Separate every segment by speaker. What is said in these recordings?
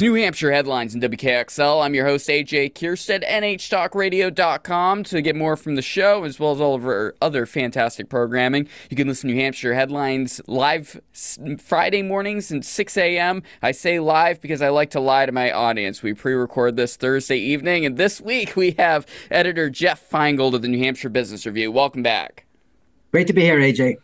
Speaker 1: It's New Hampshire headlines in WKXL. I'm your host, AJ Kierstead, NHTalkRadio.com to get more from the show as well as all of our other fantastic programming. You can listen to New Hampshire headlines live Friday mornings at 6 a.m. I say live because I like to lie to my audience. We pre record this Thursday evening, and this week we have editor Jeff Feingold of the New Hampshire Business Review. Welcome back.
Speaker 2: Great to be here, AJ.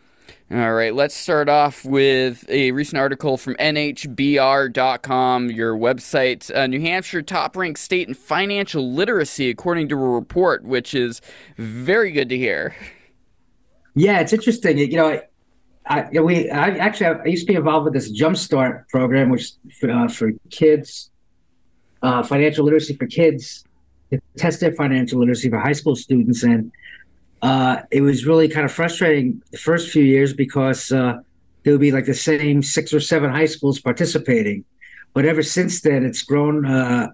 Speaker 1: All right, let's start off with a recent article from NHBR.com, your website. Uh, New Hampshire top ranked state in financial literacy, according to a report, which is very good to hear.
Speaker 2: Yeah, it's interesting. You know, I, I we I actually I used to be involved with this Jumpstart program, which uh, for kids, uh, financial literacy for kids, to test their financial literacy for high school students, and uh, it was really kind of frustrating the first few years because uh, there would be like the same six or seven high schools participating. But ever since then, it's grown uh,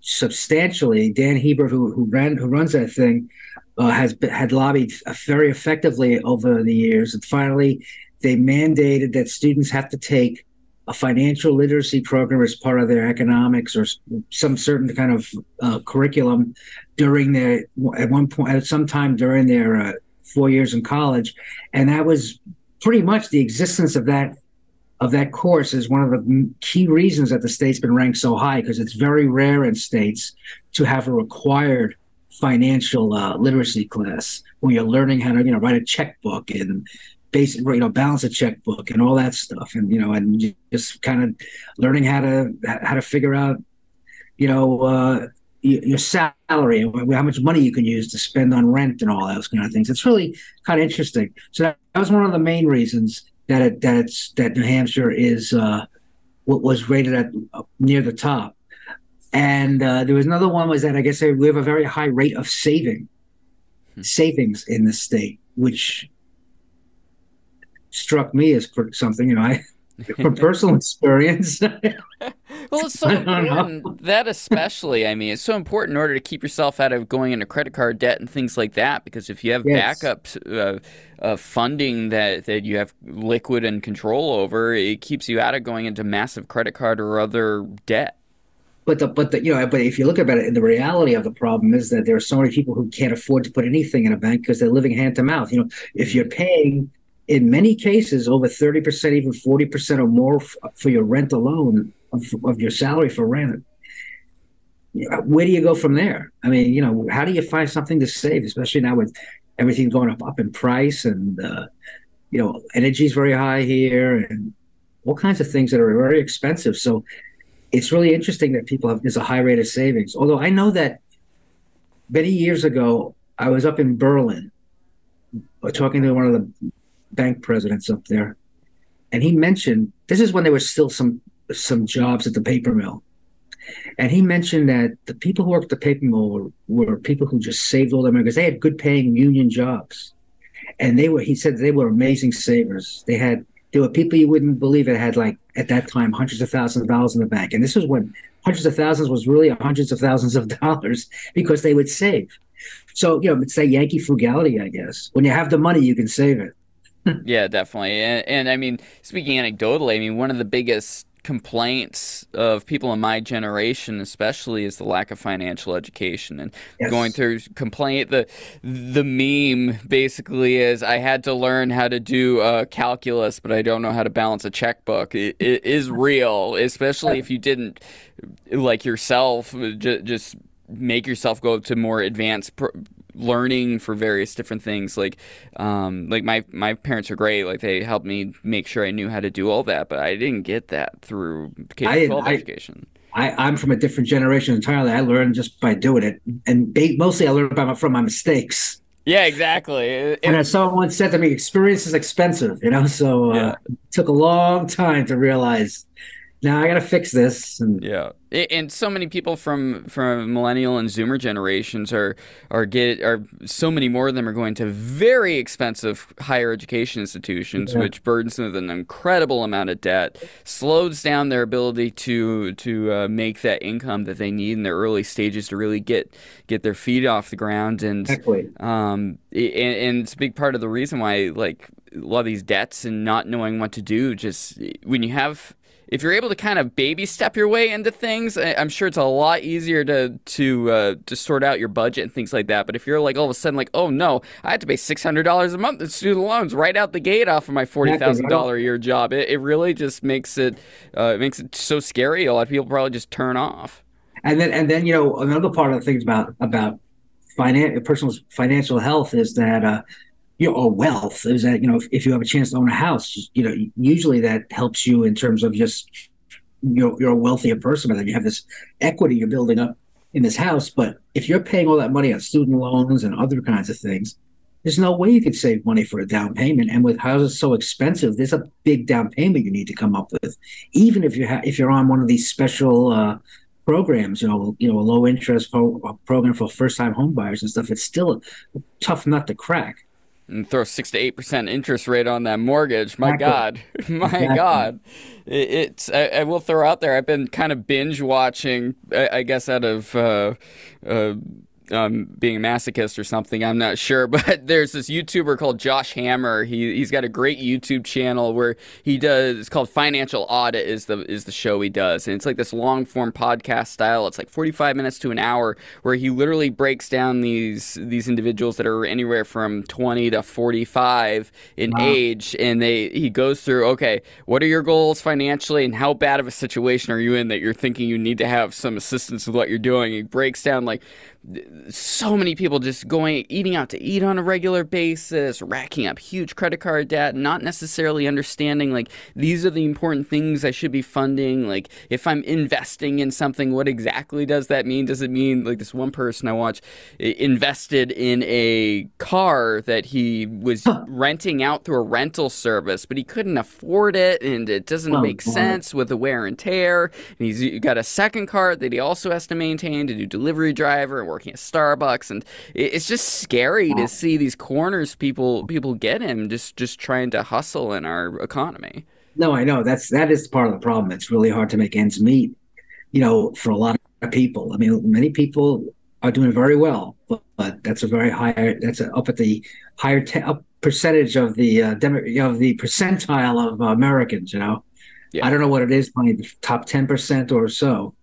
Speaker 2: substantially. Dan Hebert, who who ran who runs that thing, uh, has been, had lobbied very effectively over the years, and finally, they mandated that students have to take a financial literacy program as part of their economics or some certain kind of uh, curriculum during their at one point at some time during their uh, four years in college, and that was pretty much the existence of that of that course is one of the key reasons that the state's been ranked so high because it's very rare in states to have a required financial uh, literacy class when you're learning how to you know write a checkbook and basic you know balance a checkbook and all that stuff and you know and just kind of learning how to how to figure out you know uh, your salary and how much money you can use to spend on rent and all those kind of things. It's really kind of interesting. So that, that was one of the main reasons that it, that it's that New Hampshire is uh, what was rated at uh, near the top. And uh, there was another one was that I guess we have a very high rate of saving hmm. savings in the state, which struck me as something you know I from personal experience.
Speaker 1: well, it's so important that especially. I mean, it's so important in order to keep yourself out of going into credit card debt and things like that. Because if you have yes. backup uh, funding that that you have liquid and control over, it keeps you out of going into massive credit card or other debt.
Speaker 2: But the but the you know but if you look at it, the reality of the problem is that there are so many people who can't afford to put anything in a bank because they're living hand to mouth. You know, if you're paying in many cases over 30%, even 40% or more f- for your rent alone of, of, your salary for rent. Where do you go from there? I mean, you know, how do you find something to save, especially now with everything going up, up in price and, uh, you know, energy is very high here and all kinds of things that are very expensive. So it's really interesting that people have, there's a high rate of savings. Although I know that many years ago, I was up in Berlin uh, talking to one of the bank presidents up there, and he mentioned this is when there was still some some jobs at the paper mill, and he mentioned that the people who worked at the paper mill were, were people who just saved all their money because they had good paying union jobs, and they were he said they were amazing savers. They had there were people you wouldn't believe that had like at that time hundreds of thousands of dollars in the bank, and this was when hundreds of thousands was really hundreds of thousands of dollars because they would save. So you know, it's that Yankee frugality, I guess. When you have the money, you can save it.
Speaker 1: Yeah, definitely. And, and I mean, speaking anecdotally, I mean, one of the biggest complaints of people in my generation especially is the lack of financial education and yes. going through complaint the the meme basically is i had to learn how to do uh, calculus but i don't know how to balance a checkbook it, it is real especially if you didn't like yourself just, just make yourself go to more advanced learning for various different things. Like, um, like my my parents are great. Like they helped me make sure I knew how to do all that, but I didn't get that through K twelve education.
Speaker 2: I, I'm from a different generation entirely. I learned just by doing it, and they, mostly I learned by my, from my mistakes.
Speaker 1: Yeah, exactly. It,
Speaker 2: and as someone said to me, experience is expensive, you know. So uh, yeah. it took a long time to realize now I got to fix this. And
Speaker 1: yeah, and so many people from from millennial and Zoomer generations are are get are so many more of them are going to very expensive higher education institutions, yeah. which burdens them with an incredible amount of debt, slows down their ability to to uh, make that income that they need in their early stages to really get get their feet off the ground. And exactly. um, and, and it's a big part of the reason why like a lot of these debts and not knowing what to do just when you have if you're able to kind of baby step your way into things, I'm sure it's a lot easier to to uh, to sort out your budget and things like that. But if you're like all of a sudden like, oh no, I have to pay six hundred dollars a month in student loans right out the gate off of my forty thousand dollar a year job, it, it really just makes it uh, it makes it so scary. A lot of people probably just turn off.
Speaker 2: And then and then you know another part of the things about about finan- personal financial health is that uh, you know, or wealth is that you know if, if, you have a chance to own a house, you know, usually that helps you in terms of just you're, you're a wealthier person, and you have this equity you're building up in this house. But if you're paying all that money on student loans and other kinds of things, there's no way you could save money for a down payment. And with houses so expensive, there's a big down payment you need to come up with, even if you have if you're on one of these special uh, programs, you know, you know, a low interest pro- program for first time homebuyers and stuff. It's still a tough nut to crack
Speaker 1: and throw six to eight percent interest rate on that mortgage. My God, my exactly. God, it, it's. I, I, will throw out there. I've been kind of binge watching. I, I guess out of. Uh, uh, um, being a masochist or something. I'm not sure, but there's this YouTuber called Josh Hammer. He he's got a great YouTube channel where he does. It's called Financial Audit. is the is the show he does, and it's like this long form podcast style. It's like 45 minutes to an hour where he literally breaks down these these individuals that are anywhere from 20 to 45 in wow. age, and they he goes through. Okay, what are your goals financially, and how bad of a situation are you in that you're thinking you need to have some assistance with what you're doing? He breaks down like so many people just going eating out to eat on a regular basis, racking up huge credit card debt, not necessarily understanding like these are the important things I should be funding. Like if I'm investing in something, what exactly does that mean? Does it mean like this one person I watch invested in a car that he was renting out through a rental service, but he couldn't afford it and it doesn't oh, make sense with the wear and tear. And he's got a second car that he also has to maintain to do delivery driver working at Starbucks, and it's just scary to see these corners people people get in just just trying to hustle in our economy.
Speaker 2: No, I know that's that is part of the problem. It's really hard to make ends meet, you know, for a lot of people. I mean, many people are doing very well, but, but that's a very high. That's a, up at the higher te- up percentage of the uh, demo, of the percentile of uh, Americans. You know, yeah. I don't know what it is, probably the top ten percent or so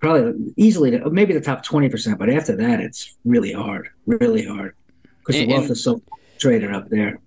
Speaker 2: probably easily maybe the top 20%, but after that, it's really hard, really hard because the wealth and, is so traded up there.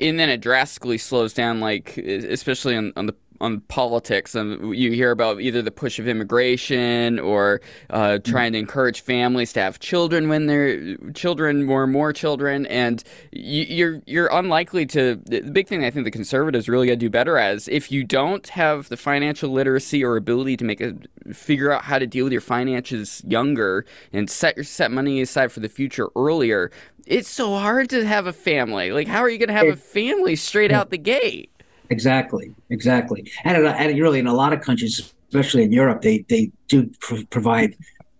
Speaker 1: And then it drastically slows down, like, especially on, on the on politics. and you hear about either the push of immigration or uh, trying to encourage families to have children when they're children, more and more children, and you're you're unlikely to. The big thing I think the conservatives really got to do better as if you don't have the financial literacy or ability to make a figure out how to deal with your finances younger and set your set money aside for the future earlier. It's so hard to have a family. Like, how are you going to have a family straight out the gate?
Speaker 2: Exactly, exactly. And, and really, in a lot of countries, especially in Europe, they they do pr- provide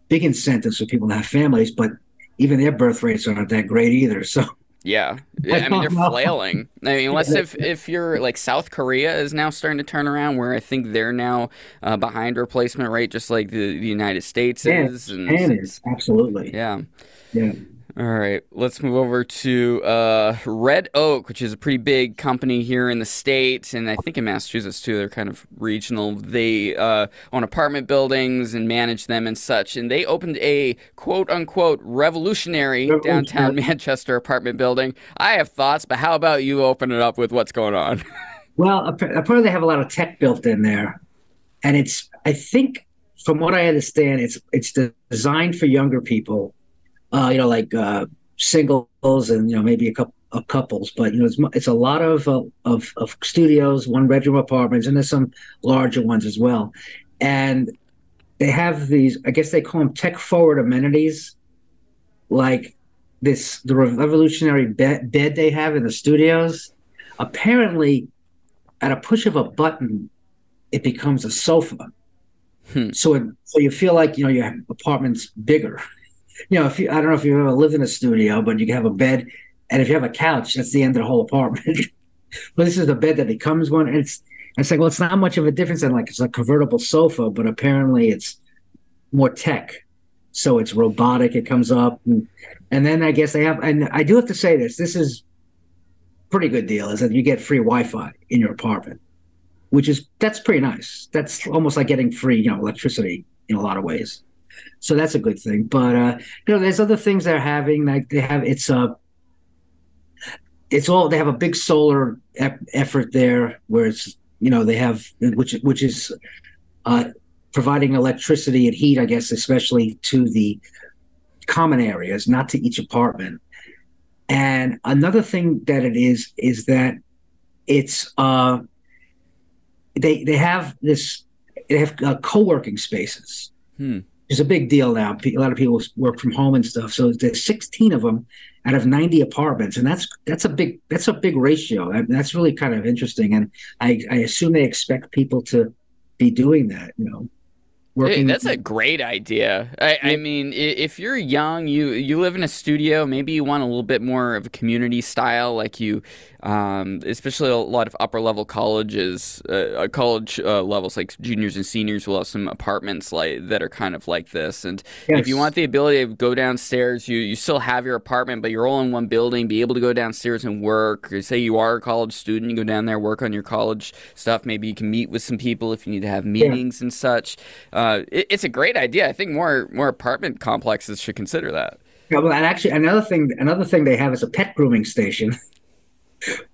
Speaker 2: big incentives for people to have families, but even their birth rates aren't that great either. So.
Speaker 1: Yeah, I mean they're flailing. I mean, unless if if you're like South Korea is now starting to turn around, where I think they're now uh, behind replacement rate, just like the, the United States
Speaker 2: yeah,
Speaker 1: is.
Speaker 2: And, Japan is absolutely.
Speaker 1: Yeah.
Speaker 2: Yeah.
Speaker 1: All right, let's move over to uh, Red Oak, which is a pretty big company here in the state, and I think in Massachusetts too. They're kind of regional. They uh, own apartment buildings and manage them and such. And they opened a quote unquote revolutionary downtown Manchester apartment building. I have thoughts, but how about you open it up with what's going on?
Speaker 2: well, apparently they have a lot of tech built in there, and it's I think from what I understand, it's it's designed for younger people uh, you know, like uh, singles and you know maybe a couple of couples, but you know it's it's a lot of uh, of of studios, one bedroom apartments, and there's some larger ones as well, and they have these. I guess they call them tech forward amenities, like this the revolutionary bed, bed they have in the studios. Apparently, at a push of a button, it becomes a sofa. Hmm. So it, so you feel like you know your apartment's bigger you know, if you, I don't know if you've ever lived in a studio, but you can have a bed, and if you have a couch, that's the end of the whole apartment. but this is the bed that becomes one. And it's it's like, well, it's not much of a difference than like it's a convertible sofa, but apparently it's more tech. So it's robotic. It comes up, and, and then I guess they have. And I do have to say this: this is pretty good deal. Is that you get free Wi-Fi in your apartment. which is that's pretty nice. That's almost like getting free, you know, electricity in a lot of ways. So that's a good thing. But uh, you know, there's other things they're having. Like they have it's a uh, it's all they have a big solar effort there where it's you know they have which which is uh, providing electricity and heat, I guess, especially to the common areas, not to each apartment. And another thing that it is is that it's uh, they they have this they have uh, co-working spaces.
Speaker 1: Hmm.
Speaker 2: It's a big deal now. A lot of people work from home and stuff. So there's 16 of them out of 90 apartments, and that's that's a big that's a big ratio. That's really kind of interesting. And I, I assume they expect people to be doing that. You know.
Speaker 1: Hey, that's a great idea. I, I, mean, if you're young, you you live in a studio, maybe you want a little bit more of a community style, like you, um, especially a lot of upper level colleges, uh, uh, college uh, levels like juniors and seniors will have some apartments like that are kind of like this. And yes. if you want the ability to go downstairs, you you still have your apartment, but you're all in one building, be able to go downstairs and work. Or say you are a college student, you go down there, work on your college stuff. Maybe you can meet with some people if you need to have meetings yeah. and such. Uh, it, it's a great idea. I think more more apartment complexes should consider that.
Speaker 2: Yeah, well, and actually, another thing, another thing they have is a pet grooming station.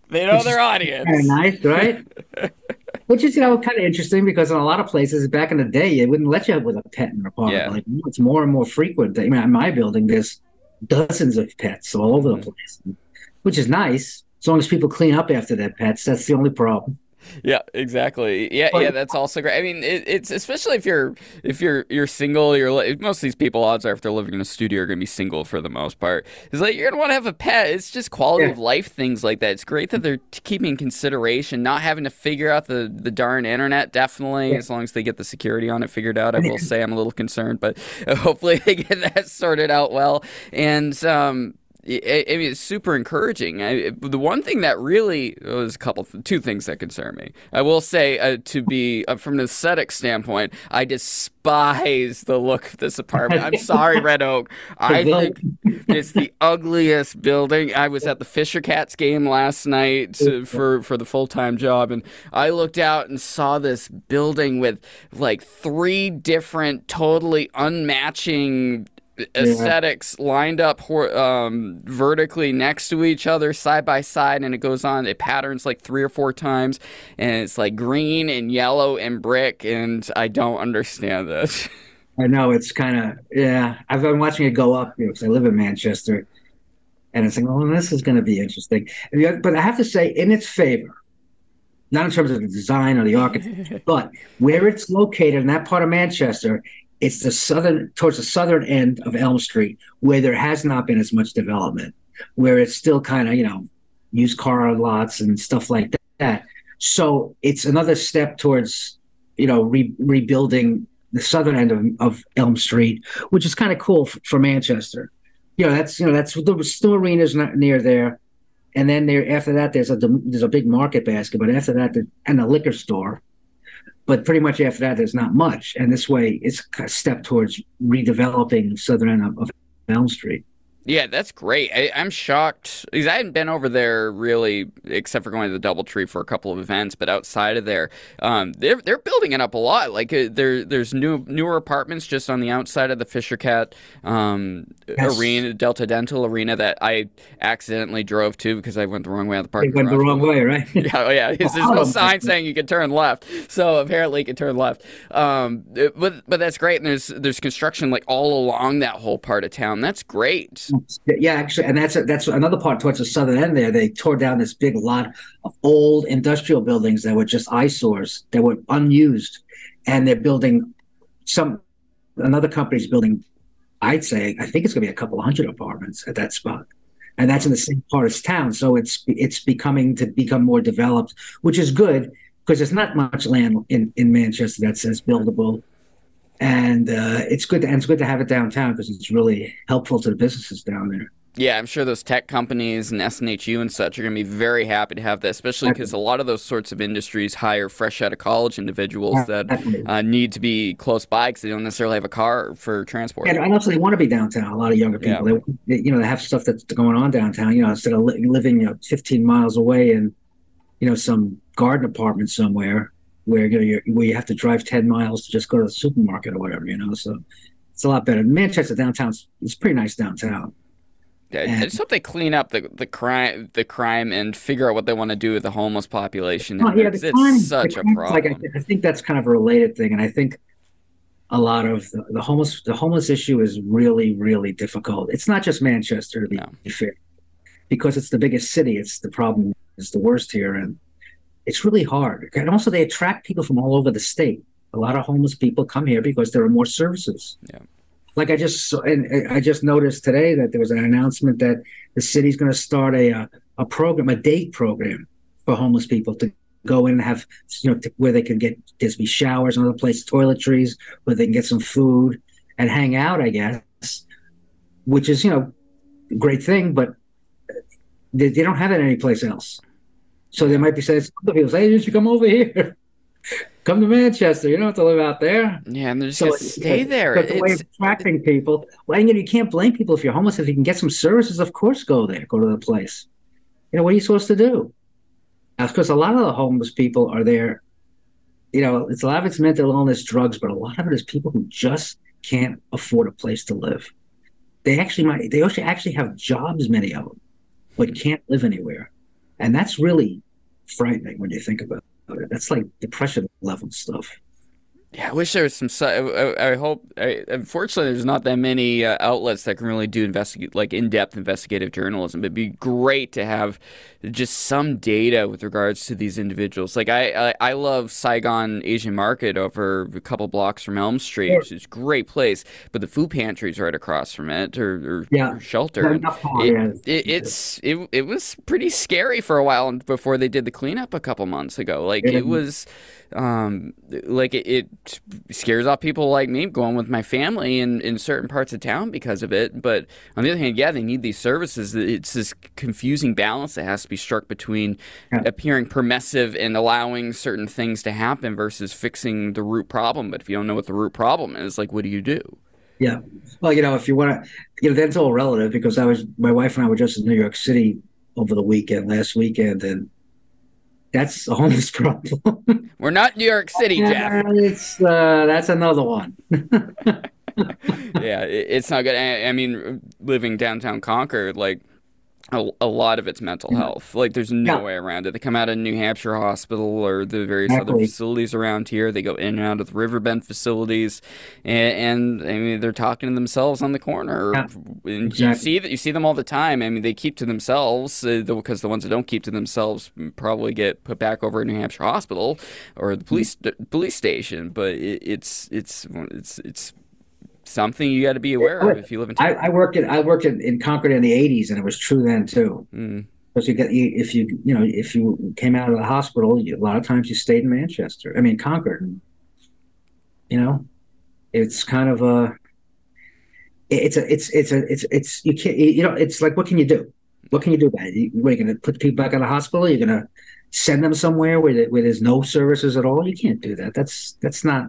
Speaker 1: They know their audience.
Speaker 2: Kind of nice, right? Which is, you know, kind of interesting because in a lot of places back in the day, they wouldn't let you have with a pet in your apartment. Yeah. Like it's more and more frequent. I mean, in my building, there's dozens of pets all over the mm-hmm. place, which is nice as long as people clean up after their pets. That's the only problem
Speaker 1: yeah, exactly. Yeah, yeah, that's also great. I mean, it, it's especially if you're if you're you're single. You're most of these people, odds are, if they're living in a studio, are going to be single for the most part. It's like you're going to want to have a pet. It's just quality yeah. of life things like that. It's great that they're keeping consideration, not having to figure out the the darn internet. Definitely, yeah. as long as they get the security on it figured out. I will say I'm a little concerned, but hopefully they get that sorted out well. And um, I, I mean, it's super encouraging. I, the one thing that really was a couple, two things that concern me. I will say, uh, to be uh, from an aesthetic standpoint, I despise the look of this apartment. I'm sorry, Red Oak. I think it's the ugliest building. I was at the Fisher Cats game last night for for the full time job, and I looked out and saw this building with like three different, totally unmatching aesthetics yeah. lined up um, vertically next to each other, side by side, and it goes on. It patterns like three or four times, and it's like green and yellow and brick, and I don't understand this.
Speaker 2: I know it's kind of yeah. I've been watching it go up because you know, I live in Manchester, and it's like, well, this is going to be interesting. But I have to say, in its favor, not in terms of the design or the architecture, but where it's located in that part of Manchester, it's the southern towards the southern end of Elm Street where there has not been as much development, where it's still kind of you know used car lots and stuff like that. So it's another step towards you know re- rebuilding the southern end of, of Elm Street, which is kind of cool for, for, Manchester. You know that's you know that's the still arena's not near there, and then there after that there's a there's a big market basket, but after that and a liquor store but pretty much after that, there's not much. And this way, it's a step towards redeveloping southern end of, of Elm Street.
Speaker 1: Yeah, that's great. I, am shocked because I hadn't been over there really, except for going to the DoubleTree for a couple of events. But outside of there, um, they're they're building it up a lot. Like uh, there there's new newer apartments just on the outside of the Fisher Cat um, yes. arena, Delta Dental arena that I accidentally drove to because I went the wrong way on the parking.
Speaker 2: You went the wrong way, right?
Speaker 1: yeah, oh, yeah. There's no sign saying you can turn left, so apparently you can turn left. Um, but but that's great, and there's there's construction like all along that whole part of town. That's great.
Speaker 2: Yeah, actually, and that's that's another part towards the southern end. There, they tore down this big lot of old industrial buildings that were just eyesores that were unused, and they're building some. Another company's building. I'd say I think it's going to be a couple hundred apartments at that spot, and that's in the same part of town. So it's it's becoming to become more developed, which is good because there's not much land in in Manchester that says buildable and uh, it's good to, and it's good to have it downtown because it's really helpful to the businesses down there.
Speaker 1: Yeah, I'm sure those tech companies and SNHU and such are going to be very happy to have that, especially because a lot of those sorts of industries hire fresh out of college individuals that uh, need to be close by because they don't necessarily have a car for transport.
Speaker 2: And I also, they want to be downtown. A lot of younger people, yeah. they, you know, they have stuff that's going on downtown. You know, instead of li- living you know, 15 miles away in, you know, some garden apartment somewhere, where you know you're, where you have to drive ten miles to just go to the supermarket or whatever. You know, so it's a lot better. Manchester downtown it's pretty nice downtown.
Speaker 1: Yeah, I just hope they clean up the the crime the crime and figure out what they want to do with the homeless population.
Speaker 2: Oh, yeah, the crime, it's such a problem. Like I, I, think that's kind of a related thing, and I think a lot of the, the, homeless the homeless issue is really really difficult. It's not just Manchester to be no. fair, because it's the biggest city. It's the problem is the worst here, and it's really hard. And also, they attract people from all over the state. A lot of homeless people come here because there are more services.
Speaker 1: Yeah
Speaker 2: like I just and I just noticed today that there was an announcement that the city's going to start a uh, a program, a date program for homeless people to go in and have you know to, where they can get there's be showers and other places, toiletries where they can get some food and hang out. I guess, which is you know, great thing, but they, they don't have it anyplace else. So they might be saying, hey, you should come over here come to Manchester. You don't have to live out there.
Speaker 1: Yeah, and they're just so gonna stay there.
Speaker 2: It's a way of attracting people. Well, you, know, you can't blame people if you're homeless. If you can get some services, of course, go there. Go to the place. You know, what are you supposed to do? Because a lot of the homeless people are there. You know, it's a lot of it's mental illness, drugs, but a lot of it is people who just can't afford a place to live. They actually might. They actually actually have jobs, many of them, but can't live anywhere, and that's really frightening when you think about it. That's like depression level stuff.
Speaker 1: Yeah, I wish there was some. I, I hope. I, unfortunately, there's not that many uh, outlets that can really do investigate like in-depth investigative journalism. It'd be great to have just some data with regards to these individuals. Like I, I, I love Saigon Asian Market over a couple blocks from Elm Street, sure. which is a great place. But the food pantry's right across from it, or, or,
Speaker 2: yeah.
Speaker 1: or shelter. It, yeah. it, it's it, it was pretty scary for a while before they did the cleanup a couple months ago. Like it was um, like it, it, scares off people like me going with my family in, in certain parts of town because of it. But on the other hand, yeah, they need these services. It's this confusing balance that has to be struck between yeah. appearing permissive and allowing certain things to happen versus fixing the root problem. But if you don't know what the root problem is, like, what do you do?
Speaker 2: Yeah. Well, you know, if you want to, you know, that's all relative because I was, my wife and I were just in New York City over the weekend, last weekend, and that's a homeless problem.
Speaker 1: We're not New York City, Jeff.
Speaker 2: It's uh, that's another one.
Speaker 1: yeah, it's not good. I, I mean, living downtown Concord, like a, a, lot of it's mental health. Like there's no yeah. way around it. They come out of New Hampshire Hospital or the various exactly. other facilities around here. They go in and out of the Riverbend facilities, and, and I mean they're talking to themselves on the corner. Yeah. And exactly. you see that you see them all the time. I mean they keep to themselves uh, because the ones that don't keep to themselves probably get put back over in New Hampshire Hospital or the police mm-hmm. police station. But it, it's it's it's it's something you got to be aware of if you live in.
Speaker 2: I, I, worked in I worked in, in, Concord in the '80s, and it was true then too. Mm. Because you get you, if you you know if you came out of the hospital, you, a lot of times you stayed in Manchester. I mean Concord. You know, it's kind of a. It's a it's it's a it's it's you can't you know it's like what can you do? What can you do about it? You, what, are you going to put people back in the hospital? You're going to send them somewhere where, where there's no services at all? You can't do that. That's that's not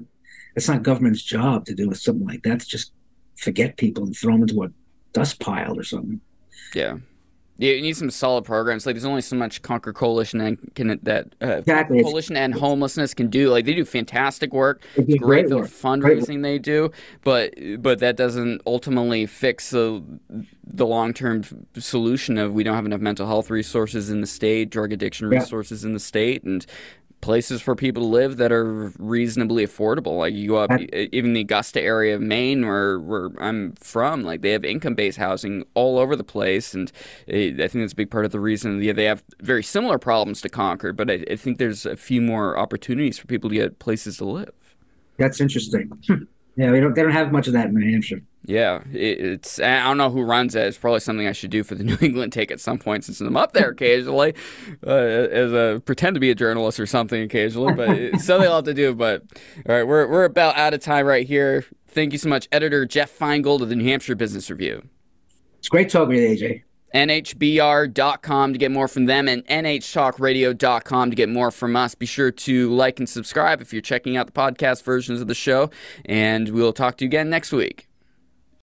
Speaker 2: it's not government's job to do something like that. To just forget people and throw them into a dust pile or something.
Speaker 1: Yeah. Yeah, you need some solid programs. Like, there's only so much Concord Coalition and can, that uh,
Speaker 2: exactly.
Speaker 1: Coalition and homelessness can do. Like, they do fantastic work. It's great, great the fundraising they do, but but that doesn't ultimately fix the the long term solution of we don't have enough mental health resources in the state, drug addiction resources yeah. in the state, and places for people to live that are reasonably affordable. Like you go up, even the Augusta area of Maine, where where I'm from, like they have income based housing all over the place, and I think that's a big part of the reason. Yeah, they have very similar problems to Concord, but I, I think there's a few more opportunities for people to get places to live.
Speaker 2: That's interesting. Yeah, they don't. They don't have much of that in New Hampshire.
Speaker 1: Yeah, it, it's. I don't know who runs it. It's probably something I should do for the New England take at some point since I'm up there occasionally, uh, as a pretend to be a journalist or something occasionally. But it's something I'll have to do. But all right, we're we're about out of time right here. Thank you so much, editor Jeff Feingold of the New Hampshire Business Review.
Speaker 2: It's great talking to you, AJ
Speaker 1: nhbr.com to get more from them and nhtalkradio.com to get more from us. Be sure to like and subscribe if you're checking out the podcast versions of the show, and we'll talk to you again next week.